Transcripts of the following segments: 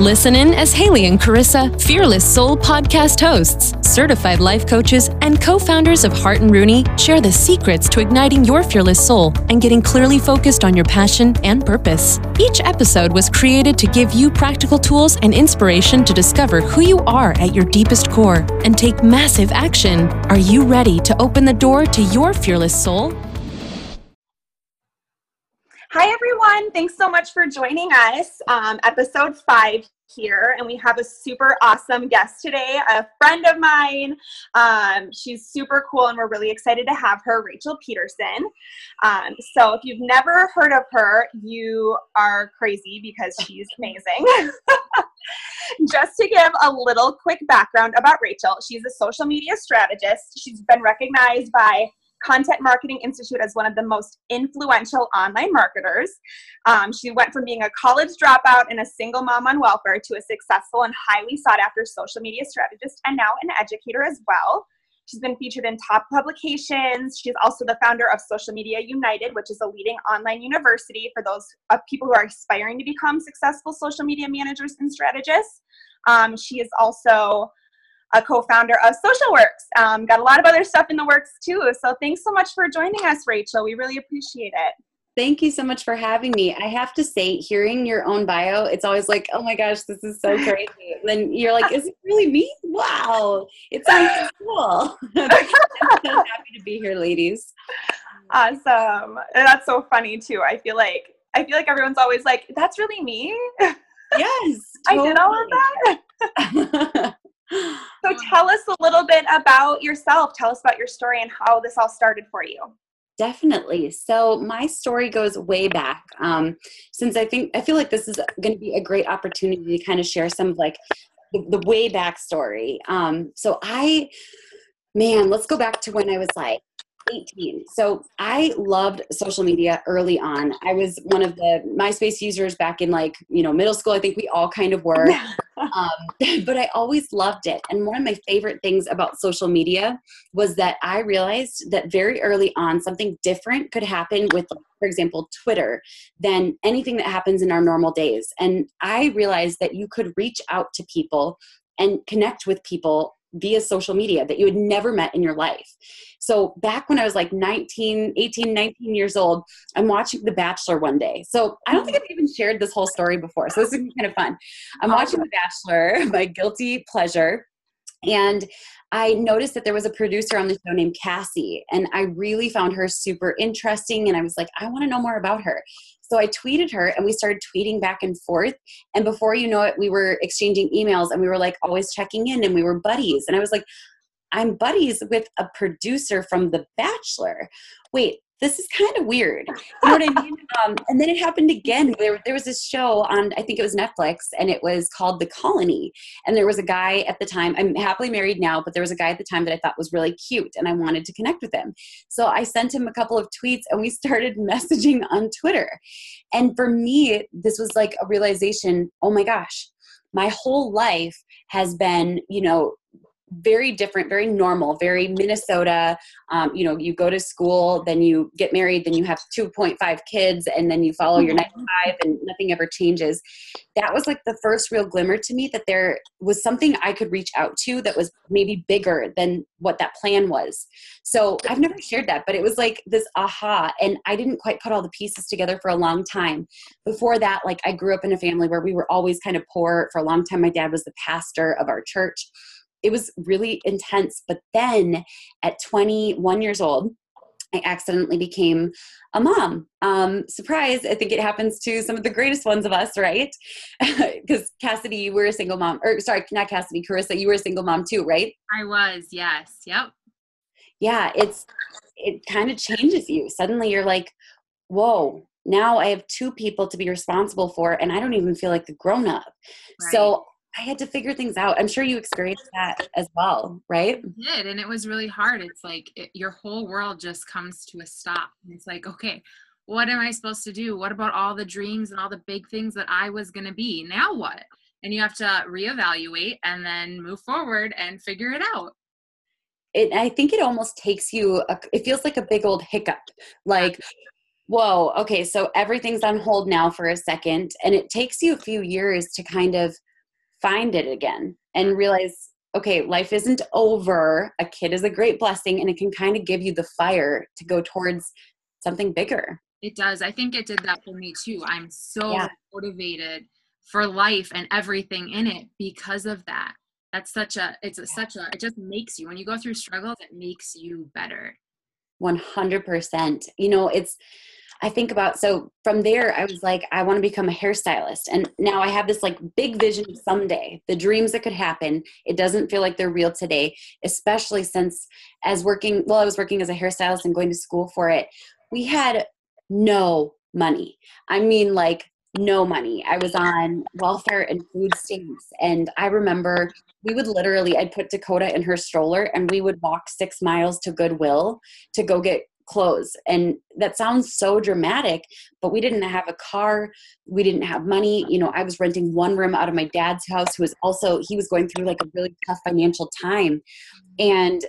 Listen in as Haley and Carissa, Fearless Soul podcast hosts, certified life coaches, and co founders of Hart and Rooney, share the secrets to igniting your fearless soul and getting clearly focused on your passion and purpose. Each episode was created to give you practical tools and inspiration to discover who you are at your deepest core and take massive action. Are you ready to open the door to your fearless soul? Hi, everyone. Thanks so much for joining us. Um, episode five here, and we have a super awesome guest today, a friend of mine. Um, she's super cool, and we're really excited to have her, Rachel Pedersen. Um, so, if you've never heard of her, you are crazy because she's amazing. Just to give a little quick background about Rachel, she's a social media strategist. She's been recognized by Content Marketing Institute as one of the most influential online marketers. Um, she went from being a college dropout and a single mom on welfare to a successful and highly sought after social media strategist and now an educator as well. She's been featured in top publications. She's also the founder of Social Media United, which is a leading online university for those uh, people who are aspiring to become successful social media managers and strategists. Um, she is also a co-founder of SocialWorks. Um, got a lot of other stuff in the works too. So thanks so much for joining us, Rachel. We really appreciate it. Thank you so much for having me. I have to say, hearing your own bio, it's always like, oh my gosh, this is so crazy. And then you're like, is it really me? Wow, it sounds cool. I'm so happy to be here, ladies. Awesome. And that's so funny too. I feel like I feel like everyone's always like, that's really me. Yes, totally. I did all of that. So tell us a little bit about yourself. Tell us about your story and how this all started for you. Definitely. So my story goes way back. Um, since I think I feel like this is going to be a great opportunity to kind of share some of like the, the way back story. Um, so I, man, let's go back to when I was like 18. So I loved social media early on. I was one of the MySpace users back in like, you know, middle school. I think we all kind of were. um, but I always loved it. And one of my favorite things about social media was that I realized that very early on, something different could happen with, for example, Twitter than anything that happens in our normal days. And I realized that you could reach out to people and connect with people via social media that you had never met in your life. So back when I was like 19, 18, 19 years old, I'm watching The Bachelor one day. So I don't think I've even shared this whole story before. So this is kind of fun. I'm watching The Bachelor, my guilty pleasure. And I noticed that there was a producer on the show named Cassie, and I really found her super interesting. And I was like, I want to know more about her. So I tweeted her and we started tweeting back and forth. And before you know it, we were exchanging emails and we were like always checking in and we were buddies. And I was like, I'm buddies with a producer from The Bachelor. Wait, this is kind of weird. You know what I mean? Um, and then it happened again. There, there was this show on, I think it was Netflix, and it was called The Colony. And there was a guy at the time, I'm happily married now, but there was a guy at the time that I thought was really cute, and I wanted to connect with him. So I sent him a couple of tweets, and we started messaging on Twitter. And for me, this was like a realization oh my gosh, my whole life has been, you know, very different, very normal, very Minnesota. Um, you know, you go to school, then you get married, then you have 2.5 kids, and then you follow your nine to five, and nothing ever changes. That was like the first real glimmer to me that there was something I could reach out to that was maybe bigger than what that plan was. So I've never shared that, but it was like this aha, and I didn't quite put all the pieces together for a long time. Before that, like I grew up in a family where we were always kind of poor. For a long time, my dad was the pastor of our church it was really intense. But then at 21 years old, I accidentally became a mom. Um, surprise, I think it happens to some of the greatest ones of us, right? Because Cassidy, you were a single mom, or sorry, not Cassidy, Carissa, you were a single mom too, right? I was, yes. Yep. Yeah, it's it kind of changes you. Suddenly you're like, whoa, now I have two people to be responsible for, and I don't even feel like the grown up. Right. So I had to figure things out. I'm sure you experienced that as well, right? I did, and it was really hard. It's like it, your whole world just comes to a stop. And it's like, okay, what am I supposed to do? What about all the dreams and all the big things that I was going to be? Now what? And you have to reevaluate and then move forward and figure it out. It, I think it almost takes you, a, it feels like a big old hiccup. Like, whoa, okay, so everything's on hold now for a second. And it takes you a few years to kind of find it again and realize, okay, life isn't over. A kid is a great blessing and it can kind of give you the fire to go towards something bigger. It does. I think it did that for me too. I'm so yeah. motivated for life and everything in it because of that. That's such a, it's a, such a, it just makes you, when you go through struggles, it makes you better. 100%. You know, it's, I think about so from there I was like I want to become a hairstylist. And now I have this like big vision of someday the dreams that could happen. It doesn't feel like they're real today especially since as working well I was working as a hairstylist and going to school for it we had no money. I mean like no money. I was on welfare and food stamps. And I remember we would literally I'd put Dakota in her stroller and we would walk 6 miles to Goodwill to go get clothes. And that sounds so dramatic, but we didn't have a car. We didn't have money. You know, I was renting one room out of my dad's house, who was also, he was going through like a really tough financial time. And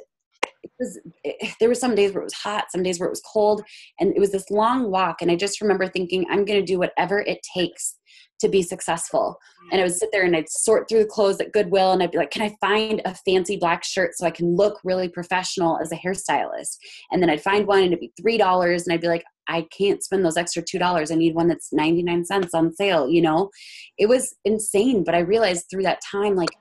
it was, it, there were some days where it was hot, some days where it was cold. And it was this long walk. And I just remember thinking, I'm going to do whatever it takes to be successful. And I would sit there and I'd sort through the clothes at Goodwill and I'd be like, can I find a fancy black shirt so I can look really professional as a hairstylist? And then I'd find one and it'd be $3 and I'd be like, I can't spend those extra $2. I need one that's 99 cents on sale, you know? It was insane. But I realized through that time, like,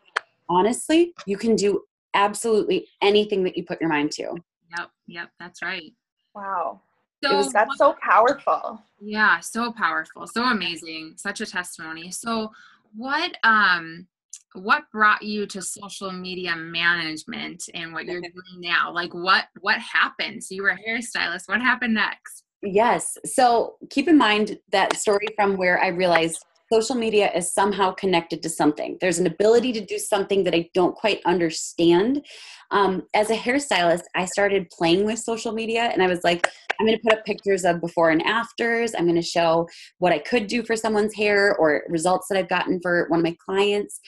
honestly, you can do absolutely anything that you put your mind to. Yep, yep, that's right. Wow. So, was, that's so powerful. Yeah, so powerful, so amazing, such a testimony. So, what um, what brought you to social media management and what you're doing now? Like, what what happened? So, you were a hairstylist. What happened next? Yes. So, keep in mind that story from where I realized social media is somehow connected to something. There's an ability to do something that I don't quite understand. Um, as a hairstylist, I started playing with social media and I was like, I'm going to put up pictures of before and afters. I'm going to show what I could do for someone's hair or results that I've gotten for one of my clients.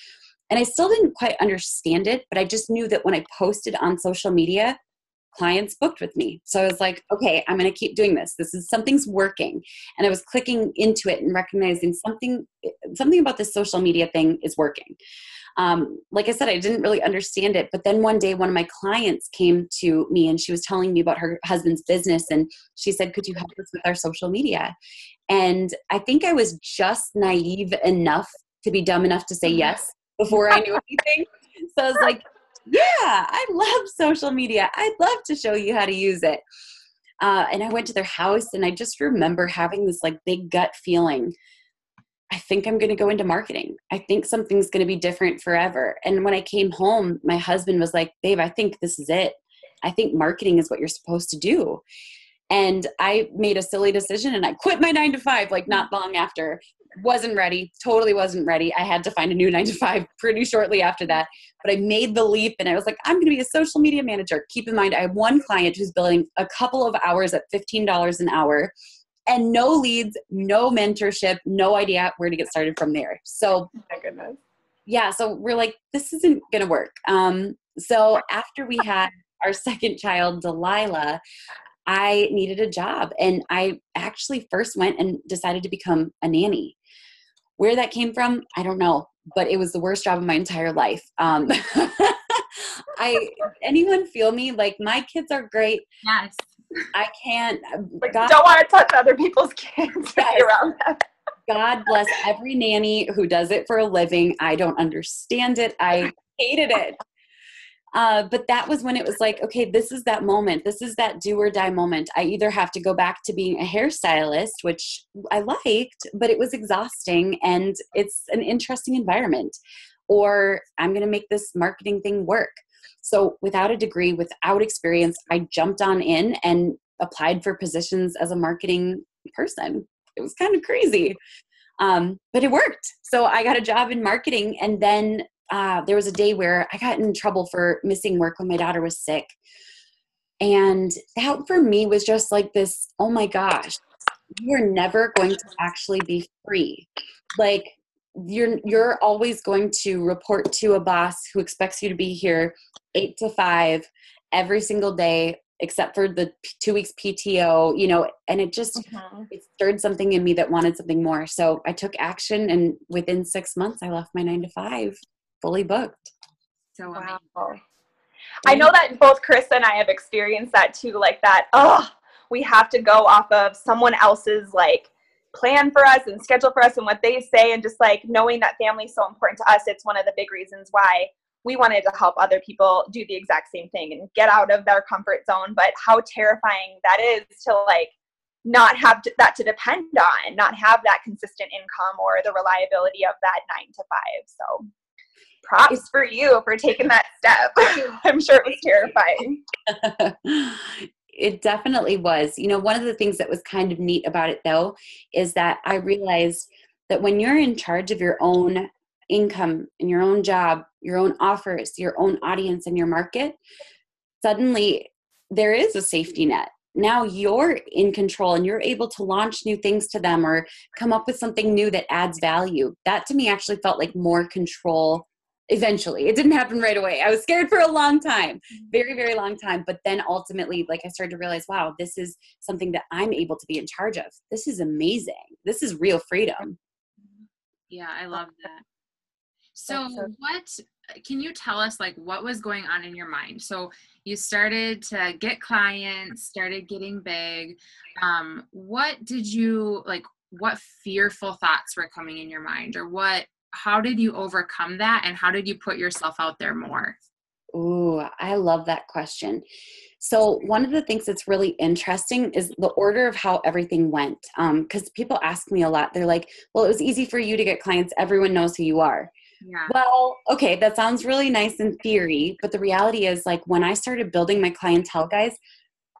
And I still didn't quite understand it, but I just knew that when I posted on social media, clients booked with me. So I was like, okay, I'm going to keep doing this. This is something's working. And I was clicking into it and recognizing something something about this social media thing is working. Um, like I said, I didn't really understand it. But then one day, one of my clients came to me and she was telling me about her husband's business. And she said, Could you help us with our social media? And I think I was just naive enough to be dumb enough to say mm-hmm. yes before I knew anything. So I was like, yeah, I love social media. I'd love to show you how to use it. Uh, and I went to their house and I just remember having this like big gut feeling. I think I'm going to go into marketing. I think something's going to be different forever. And when I came home, my husband was like, Babe, I think this is it. I think marketing is what you're supposed to do. And I made a silly decision and I quit my nine to five, like not long after wasn't ready totally wasn't ready i had to find a new nine to five pretty shortly after that but i made the leap and i was like i'm going to be a social media manager keep in mind i have one client who's billing a couple of hours at $15 an hour and no leads no mentorship no idea where to get started from there so my goodness yeah so we're like this isn't going to work um, so after we had our second child delilah I needed a job. And I actually first went and decided to become a nanny. Where that came from, I don't know, but it was the worst job of my entire life. Um, I anyone feel me? Like my kids are great. Yes. I can't. Like, God, don't want to touch other people's kids yes. around them. God bless every nanny who does it for a living. I don't understand it. I hated it. Uh, but that was when it was like, okay, this is that moment. This is that do or die moment. I either have to go back to being a hairstylist, which I liked, but it was exhausting and it's an interesting environment, or I'm going to make this marketing thing work. So, without a degree, without experience, I jumped on in and applied for positions as a marketing person. It was kind of crazy. Um, but it worked. So I got a job in marketing and then uh, there was a day where I got in trouble for missing work when my daughter was sick. And that for me was just like this oh my gosh, you're never going to actually be free. Like, you're you're always going to report to a boss who expects you to be here 8 to 5 every single day except for the two weeks PTO, you know, and it just mm-hmm. it stirred something in me that wanted something more. So I took action and within six months I left my nine to five fully booked. So wow. I know that both Chris and I have experienced that too, like that, oh, we have to go off of someone else's like plan for us and schedule for us and what they say and just like knowing that family is so important to us it's one of the big reasons why we wanted to help other people do the exact same thing and get out of their comfort zone but how terrifying that is to like not have to, that to depend on not have that consistent income or the reliability of that nine to five so props for you for taking that step i'm sure it was terrifying it definitely was. You know, one of the things that was kind of neat about it though is that I realized that when you're in charge of your own income and your own job, your own offers, your own audience and your market, suddenly there is a safety net. Now you're in control and you're able to launch new things to them or come up with something new that adds value. That to me actually felt like more control eventually. It didn't happen right away. I was scared for a long time mm-hmm. very very long time. But then ultimately like i started to realize wow this is something that i'm able to be in charge of. This is amazing. This is real freedom. Yeah i love that. So what can you tell us like what was going on in your mind? So you started to get clients started getting big. Um what did you like what fearful thoughts were coming in your mind or what how did you overcome that and how did you put yourself out there more? Ooh, I love that question. So, one of the things that's really interesting is the order of how everything went. Because um, people ask me a lot, they're like, well, it was easy for you to get clients, everyone knows who you are. Yeah. Well, okay, that sounds really nice in theory, but the reality is, like, when I started building my clientele, guys,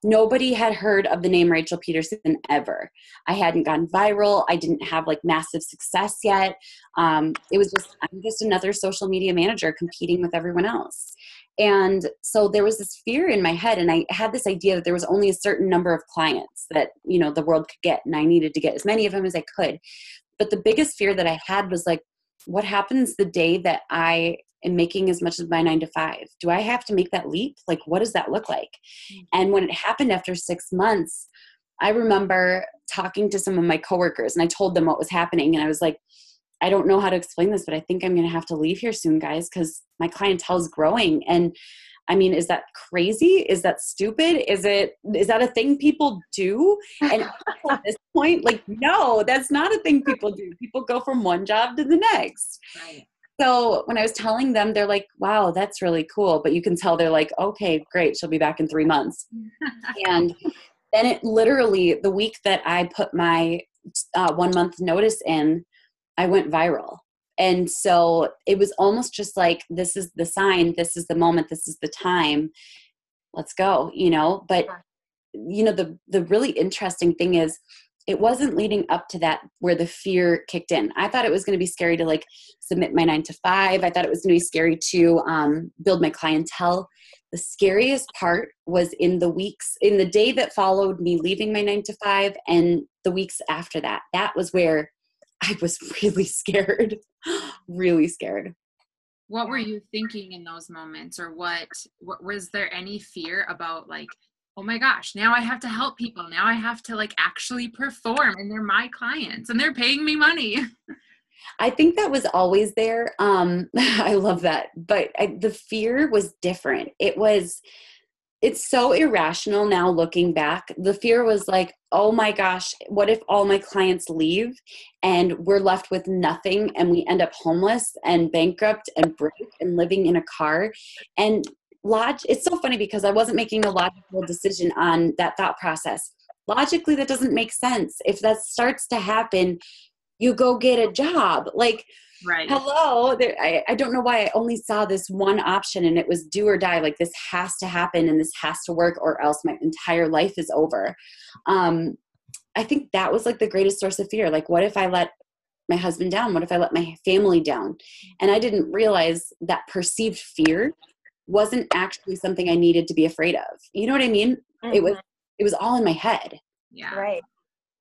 nobody had heard of the name Rachel Pedersen ever. I hadn't gone viral. I didn't have like massive success yet. Um, it was just, I'm just another social media manager competing with everyone else. And so there was this fear in my head, and I had this idea that there was only a certain number of clients that you know the world could get, and I needed to get as many of them as I could. But the biggest fear that I had was like, what happens the day that I am making as much as my nine to five? Do I have to make that leap? Like, what does that look like? Mm-hmm. And when it happened after six months, I remember talking to some of my coworkers and I told them what was happening. And I was like, I don't know how to explain this, but I think I'm going to have to leave here soon, guys, because my clientele is growing. And I mean, is that crazy? Is that stupid? Is it is that a thing people do? And at this point, like, no, that's not a thing people do. People go from one job to the next. Right. So when I was telling them, they're like, wow, that's really cool. But you can tell they're like, okay, great, she'll be back in three months. and then it literally, the week that I put my uh, one month notice in, I went viral. And so it was almost just like, this is the sign, this is the moment, this is the time, let's go, you know? But, you know, the, the really interesting thing is, it wasn't leading up to that where the fear kicked in. I thought it was going to be scary to like submit my nine to five. I thought it was going to be scary to um, build my clientele. The scariest part was in the weeks, in the day that followed me leaving my nine to five and the weeks after that. That was where I was really scared, really scared. What were you thinking in those moments, or what, what was there any fear about like oh my gosh, now I have to help people. Now I have to like actually perform and they're my clients and they're paying me money. I think that was always there. Um, I love that. But I, the fear was different. It was, it's so irrational now looking back. The fear was like, oh my gosh, what if all my clients leave and we're left with nothing and we end up homeless and bankrupt and broke and living in a car? And log it's so funny because I wasn't making a logical decision on that thought process. Logically, that doesn't make sense. If that starts to happen, you go get a job. Like, right. hello, there, I, I don't know why I only saw this one option and it was do or die. Like, this has to happen and this has to work or else my entire life is over. Um, I think that was like the greatest source of fear. Like, what if I let my husband down? What if I let my family down? And I didn't realize that perceived fear wasn't actually something I needed to be afraid of. You know what I mean? Mm-hmm. It was mm-hmm. it was all in my head. Yeah. Right.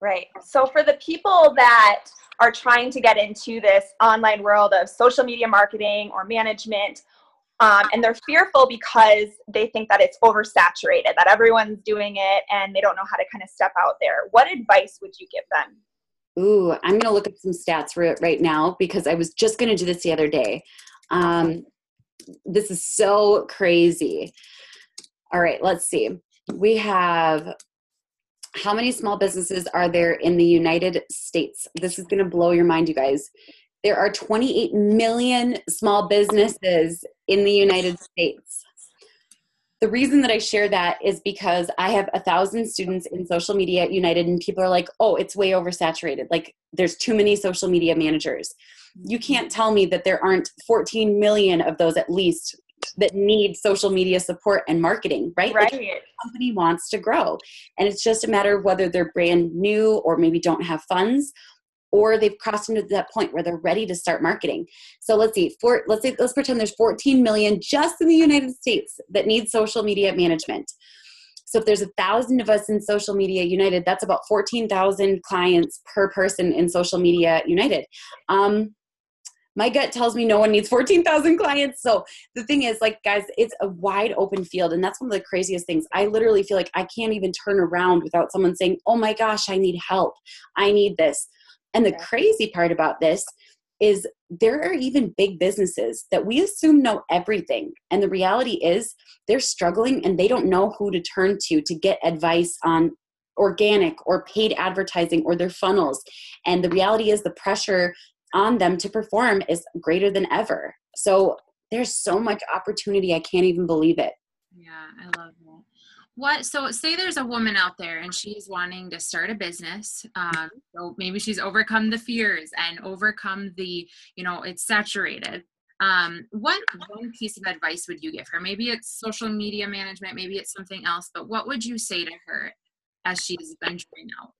Right. So for the people that are trying to get into this online world of social media marketing or management, Um, and they're fearful because they think that it's oversaturated, that everyone's doing it and they don't know how to kind of step out there. What advice would you give them? Ooh, I'm going to look up some stats for it right now because I was just going to do this the other day. Um, this is so crazy. All right, let's see. We have how many small businesses are there in the United States? This is going to blow your mind, you guys. There are 28 million small businesses in the United States. The reason that I share that is because I have a thousand students in social media at United, and people are like, oh, it's way oversaturated. Like, there's too many social media managers. You can't tell me that there aren't 14 million of those at least that need social media support and marketing, right? Right. Like, company wants to grow. And it's just a matter of whether they're brand new or maybe don't have funds or they've crossed into that point where they're ready to start marketing. So let's see, for, let's say let's pretend there's 14 million just in the United States that need social media management. So if there's a thousand of us in Social Media United, that's about 14,000 clients per person in Social Media United. Um, my gut tells me no one needs 14,000 clients. So the thing is, like, guys, it's a wide open field. And that's one of the craziest things. I literally feel like I can't even turn around without someone saying, oh my gosh, I need help. I need this. And the yeah. crazy part about this is there are even big businesses that we assume know everything. And the reality is they're struggling and they don't know who to turn to to get advice on organic or paid advertising or their funnels. And the reality is the pressure on them to perform is greater than ever. So there's so much opportunity. I can't even believe it. Yeah, I love that what so say there's a woman out there and she's wanting to start a business um, so maybe she's overcome the fears and overcome the you know it's saturated um, what one piece of advice would you give her maybe it's social media management maybe it's something else but what would you say to her as she's venturing out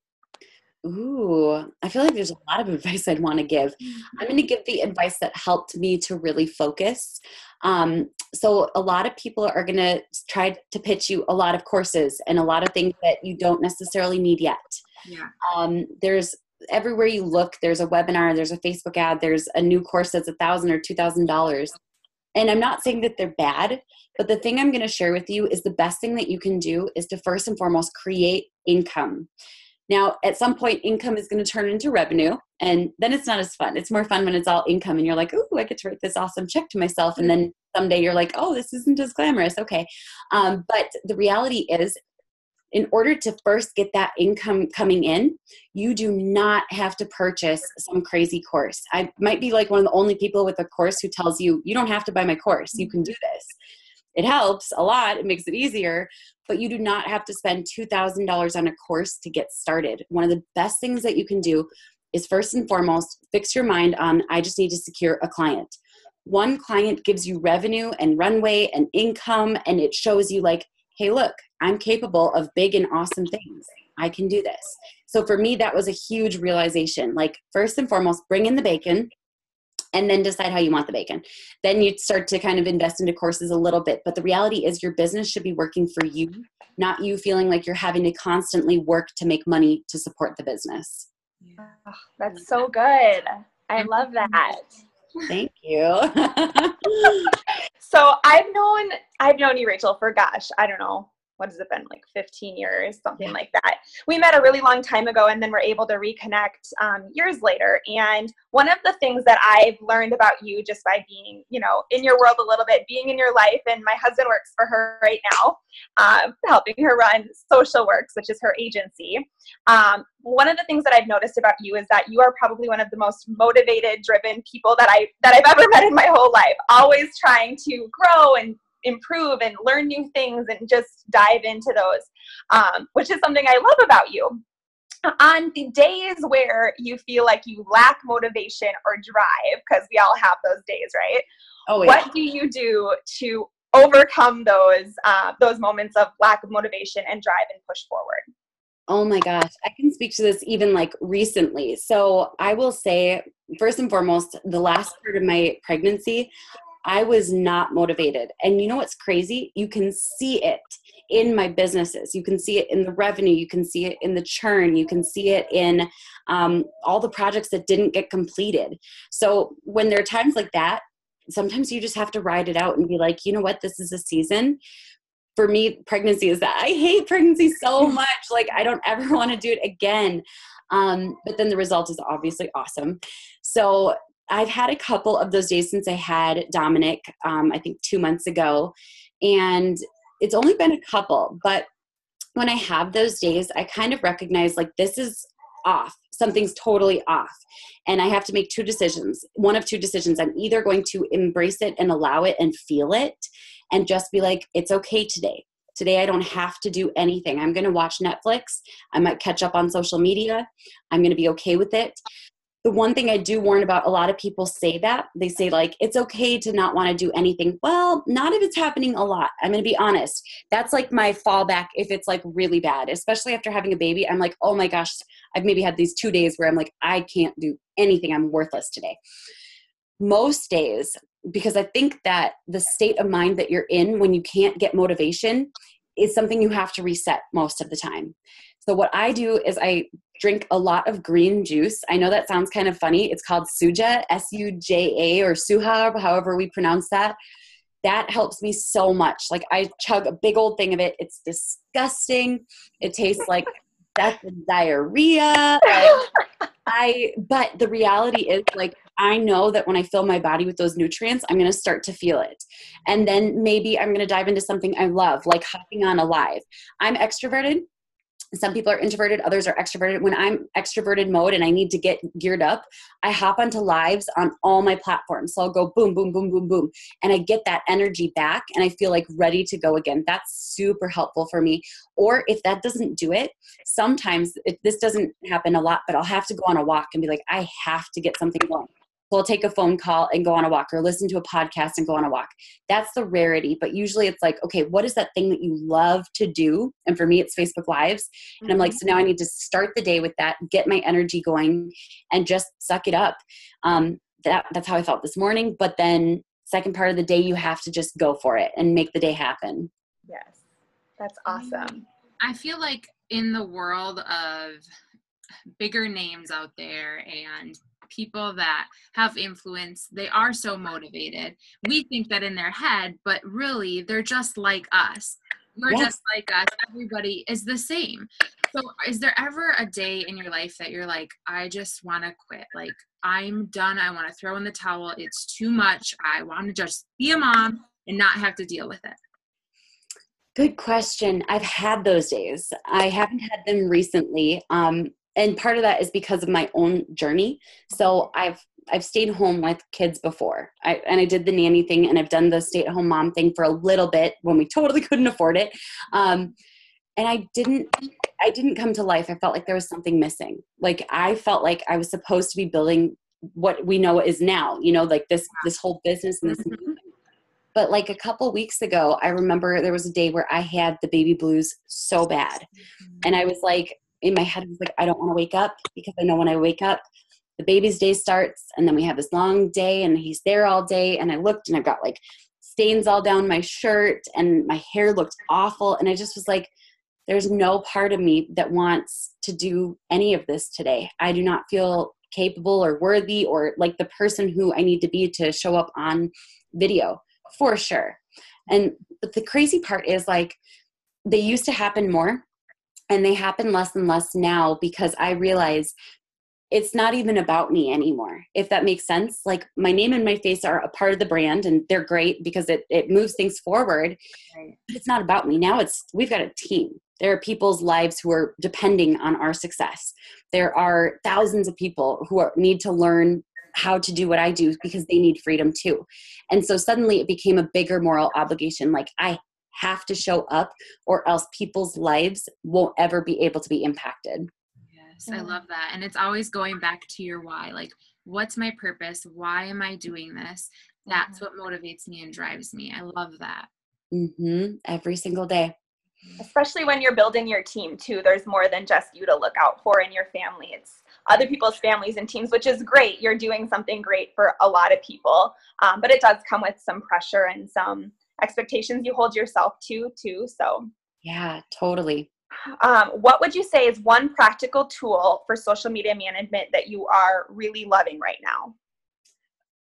Ooh, I feel like there's a lot of advice I'd want to give. I'm going to give the advice that helped me to really focus. Um, so, a lot of people are going to try to pitch you a lot of courses and a lot of things that you don't necessarily need yet. Yeah. Um, there's everywhere you look, there's a webinar, there's a Facebook ad, there's a new course that's a thousand or two thousand dollars. And I'm not saying that they're bad, but the thing I'm going to share with you is the best thing that you can do is to first and foremost create income. Now, at some point, income is going to turn into revenue, and then it's not as fun. It's more fun when it's all income, and you're like, "Oh, I get to write this awesome check to myself." And then someday you're like, "Oh, this isn't as glamorous." Okay, um, but the reality is, in order to first get that income coming in, you do not have to purchase some crazy course. I might be like one of the only people with a course who tells you, "You don't have to buy my course. You can do this." It helps a lot. It makes it easier, but you do not have to spend $2,000 on a course to get started. One of the best things that you can do is first and foremost fix your mind on I just need to secure a client. One client gives you revenue and runway and income, and it shows you, like, hey, look, I'm capable of big and awesome things. I can do this. So for me, that was a huge realization. Like, first and foremost, bring in the bacon, and then decide how you want the bacon. Then you start to kind of invest into courses a little bit. But the reality is, your business should be working for you, not you feeling like you're having to constantly work to make money to support the business. Oh, that's so good. I mm-hmm. love that. Thank you. so I've known I've known you, Rachel, for gosh, I don't know, what has it been like 15 years something yeah. like that. We met a really long time ago and then we're able to reconnect um, years later. And one of the things that i've learned about you just by being you know in your world a little bit being in your life and my husband works for her right now um, helping her run social works which is her agency. Um, one of the things that i've noticed about you is that you are probably one of the most motivated driven people that i that i've ever met in my whole life always trying to grow and improve and learn new things and just dive into those, um, which is something I love about you. On the days where you feel like you lack motivation or drive, because we all have those days, right? Oh, yeah. What do you do to overcome those uh, those moments of lack of motivation and drive and push forward? Oh my gosh, I can speak to this even like recently. So I will say, first and foremost, the last part of my pregnancy, I was not motivated. And you know what's crazy? You can see it in my businesses. You can see it in the revenue. You can see it in the churn. You can see it in um, all the projects that didn't get completed. So when there are times like that, sometimes you just have to ride it out and be like, you know what, this is a season. For me, pregnancy is that I hate pregnancy so much. Like, I don't ever want to do it again. Um, but then the result is obviously awesome. So I've had a couple of those days since I had Dominic, um, I think two months ago. And it's only been a couple, but when I have those days, I kind of recognize like this is off. Something's totally off. And I have to make two decisions. One of two decisions. I'm either going to embrace it and allow it and feel it and just be like, it's okay today. Today, I don't have to do anything. I'm going to watch Netflix. I might catch up on social media. I'm going to be okay with it the one thing I do warn about a lot of people say that they say like it's okay to not want to do anything. Well, not if it's happening a lot. I'm going to be honest. That's like my fallback if it's like really bad, especially after having a baby. I'm like, "Oh my gosh, I've maybe had these 2 days where I'm like I can't do anything. I'm worthless today." Most days because I think that the state of mind that you're in when you can't get motivation is something you have to reset most of the time. So what I do is I drink a lot of green juice. I know that sounds kind of funny. It's called Suja, S U J A or Suha, however we pronounce that. That helps me so much. Like I chug a big old thing of it. It's disgusting. It tastes like death and diarrhea. Like, I but the reality is like I know that when I fill my body with those nutrients, I'm going to start to feel it. And then maybe I'm going to dive into something I love, like hopping on a live. I'm extroverted some people are introverted others are extroverted. When i'm extroverted mode and i need to get geared up i hop onto lives on all my platforms. So i'll go boom boom boom boom boom. And i get that energy back and i feel like ready to go again. That's super helpful for me. Or if that doesn't do it sometimes if this doesn't happen a lot but i'll have to go on a walk and be like i have to get something going we will take a phone call and go on a walk or listen to a podcast and go on a walk. That's the rarity. But usually it's like, okay, what is that thing that you love to do? And for me, it's Facebook Lives. And I'm like, mm-hmm. so now I need to start the day with that, get my energy going, and just suck it up. Um, that, that's how I felt this morning. But then, second part of the day, you have to just go for it and make the day happen. Yes, that's awesome. I feel like in the world of bigger names out there and people that have influence, they are so motivated. We think that in their head, but really they're just like us. We're yes. just like us. Everybody is the same. So, is there ever a day in your life that you're like, I just want to quit? Like, I'm done. I want to throw in the towel. It's too much. I want to just be a mom and not have to deal with it. Good question. I've had those days. I haven't had them recently. Um, and part of that is because of my own journey. So i've i've stayed home with kids before. I, and i did the nanny thing and i've done the stay at home mom thing for a little bit when we totally couldn't afford it. Um, and i didn't i didn't come to life. I felt like there was something missing. Like i felt like i was supposed to be building what we know is now you know like this this whole business and this mm-hmm. but like a couple weeks ago i remember there was a day where i had the baby blues so bad. Mm-hmm. and i was like in my head I was like, I don't want to wake up because I know when I wake up, the baby's day starts and then we have this long day and he's there all day. And I looked and I've got like stains all down my shirt and my hair looked awful. And I just was like, there's no part of me that wants to do any of this today. I do not feel capable or worthy or like the person who I need to be to show up on video for sure. And but the crazy part is like they used to happen more and they happen less and less now because I realize it's not even about me anymore if that makes sense. Like my name and my face are a part of the brand and they're great because it, it moves things forward right. it's not about me. Now it's we've got a team. There are people's lives who are depending on our success. There are thousands of people who are, need to learn how to do what i do because they need freedom too. And so suddenly it became a bigger moral obligation. Like i have to show up or else people's lives won't ever be able to be impacted. Yes, I love that. And it's always going back to your why. Like, what's my purpose? Why am I doing this? That's what motivates me and drives me. I love that. Mm-hmm. Every single day. Especially when you're building your team too. There's more than just you to look out for in your family. It's other people's families and teams, which is great. You're doing something great for a lot of people. Um, but it does come with some pressure and some expectations you hold yourself to too so yeah totally um, what would you say is one practical tool for social media management that you are really loving right now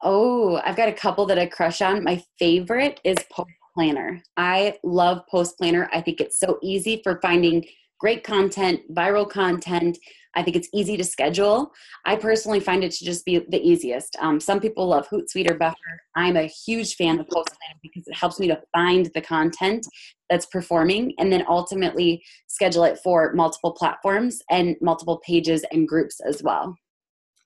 Oh, I've got a couple that I crush on. My favorite is Post Planner. I love Post Planner. I think it's so easy for finding great content, viral content. I think it's easy to schedule. I personally find it to just be the easiest. Um, some people love Hootsuite or Buffer. I'm a huge fan of Post Planner because it helps me to find the content that's performing and then ultimately schedule it for multiple platforms and multiple pages and groups as well.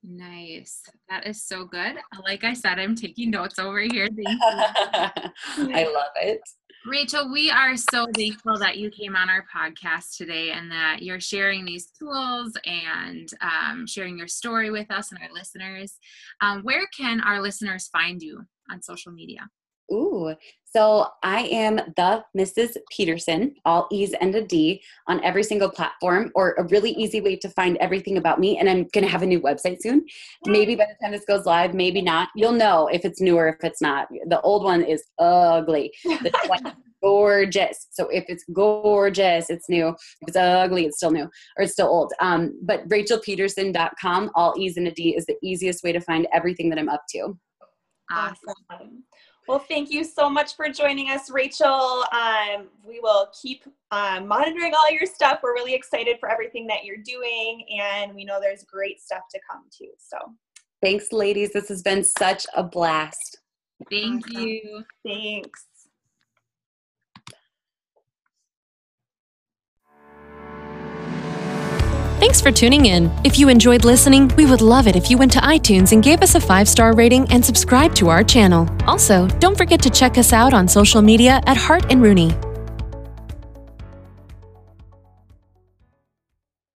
Nice. That is so good. Like I said, I'm taking notes over here. I love it. Rachel, we are so thankful that you came on our podcast today and that you're sharing these tools and um, sharing your story with us and our listeners. Um, where can our listeners find you on social media? Ooh, so I am the Mrs. Pedersen, all E's and a D on every single platform, or a really easy way to find everything about me. And I'm going to have a new website soon. Maybe by the time this goes live, maybe not. You'll know if it's new or if it's not. The old one is ugly. The one is gorgeous. So if it's gorgeous, it's new. If it's ugly, it's still new or it's still old. Um, but rachelpedersen.com, all E's and a D, is the easiest way to find everything that I'm up to. Awesome. Well, thank you so much for joining us, Rachel. Um, we will keep um, monitoring all your stuff. We're really excited for everything that you're doing, and we know there's great stuff to come too. So, thanks, ladies. This has been such a blast. Thank awesome. you. Thanks. Thanks for tuning in. If you enjoyed listening, we would love it if you went to iTunes and gave us a five star rating and subscribe to our channel. Also, don't forget to check us out on social media at Hart and Rooney.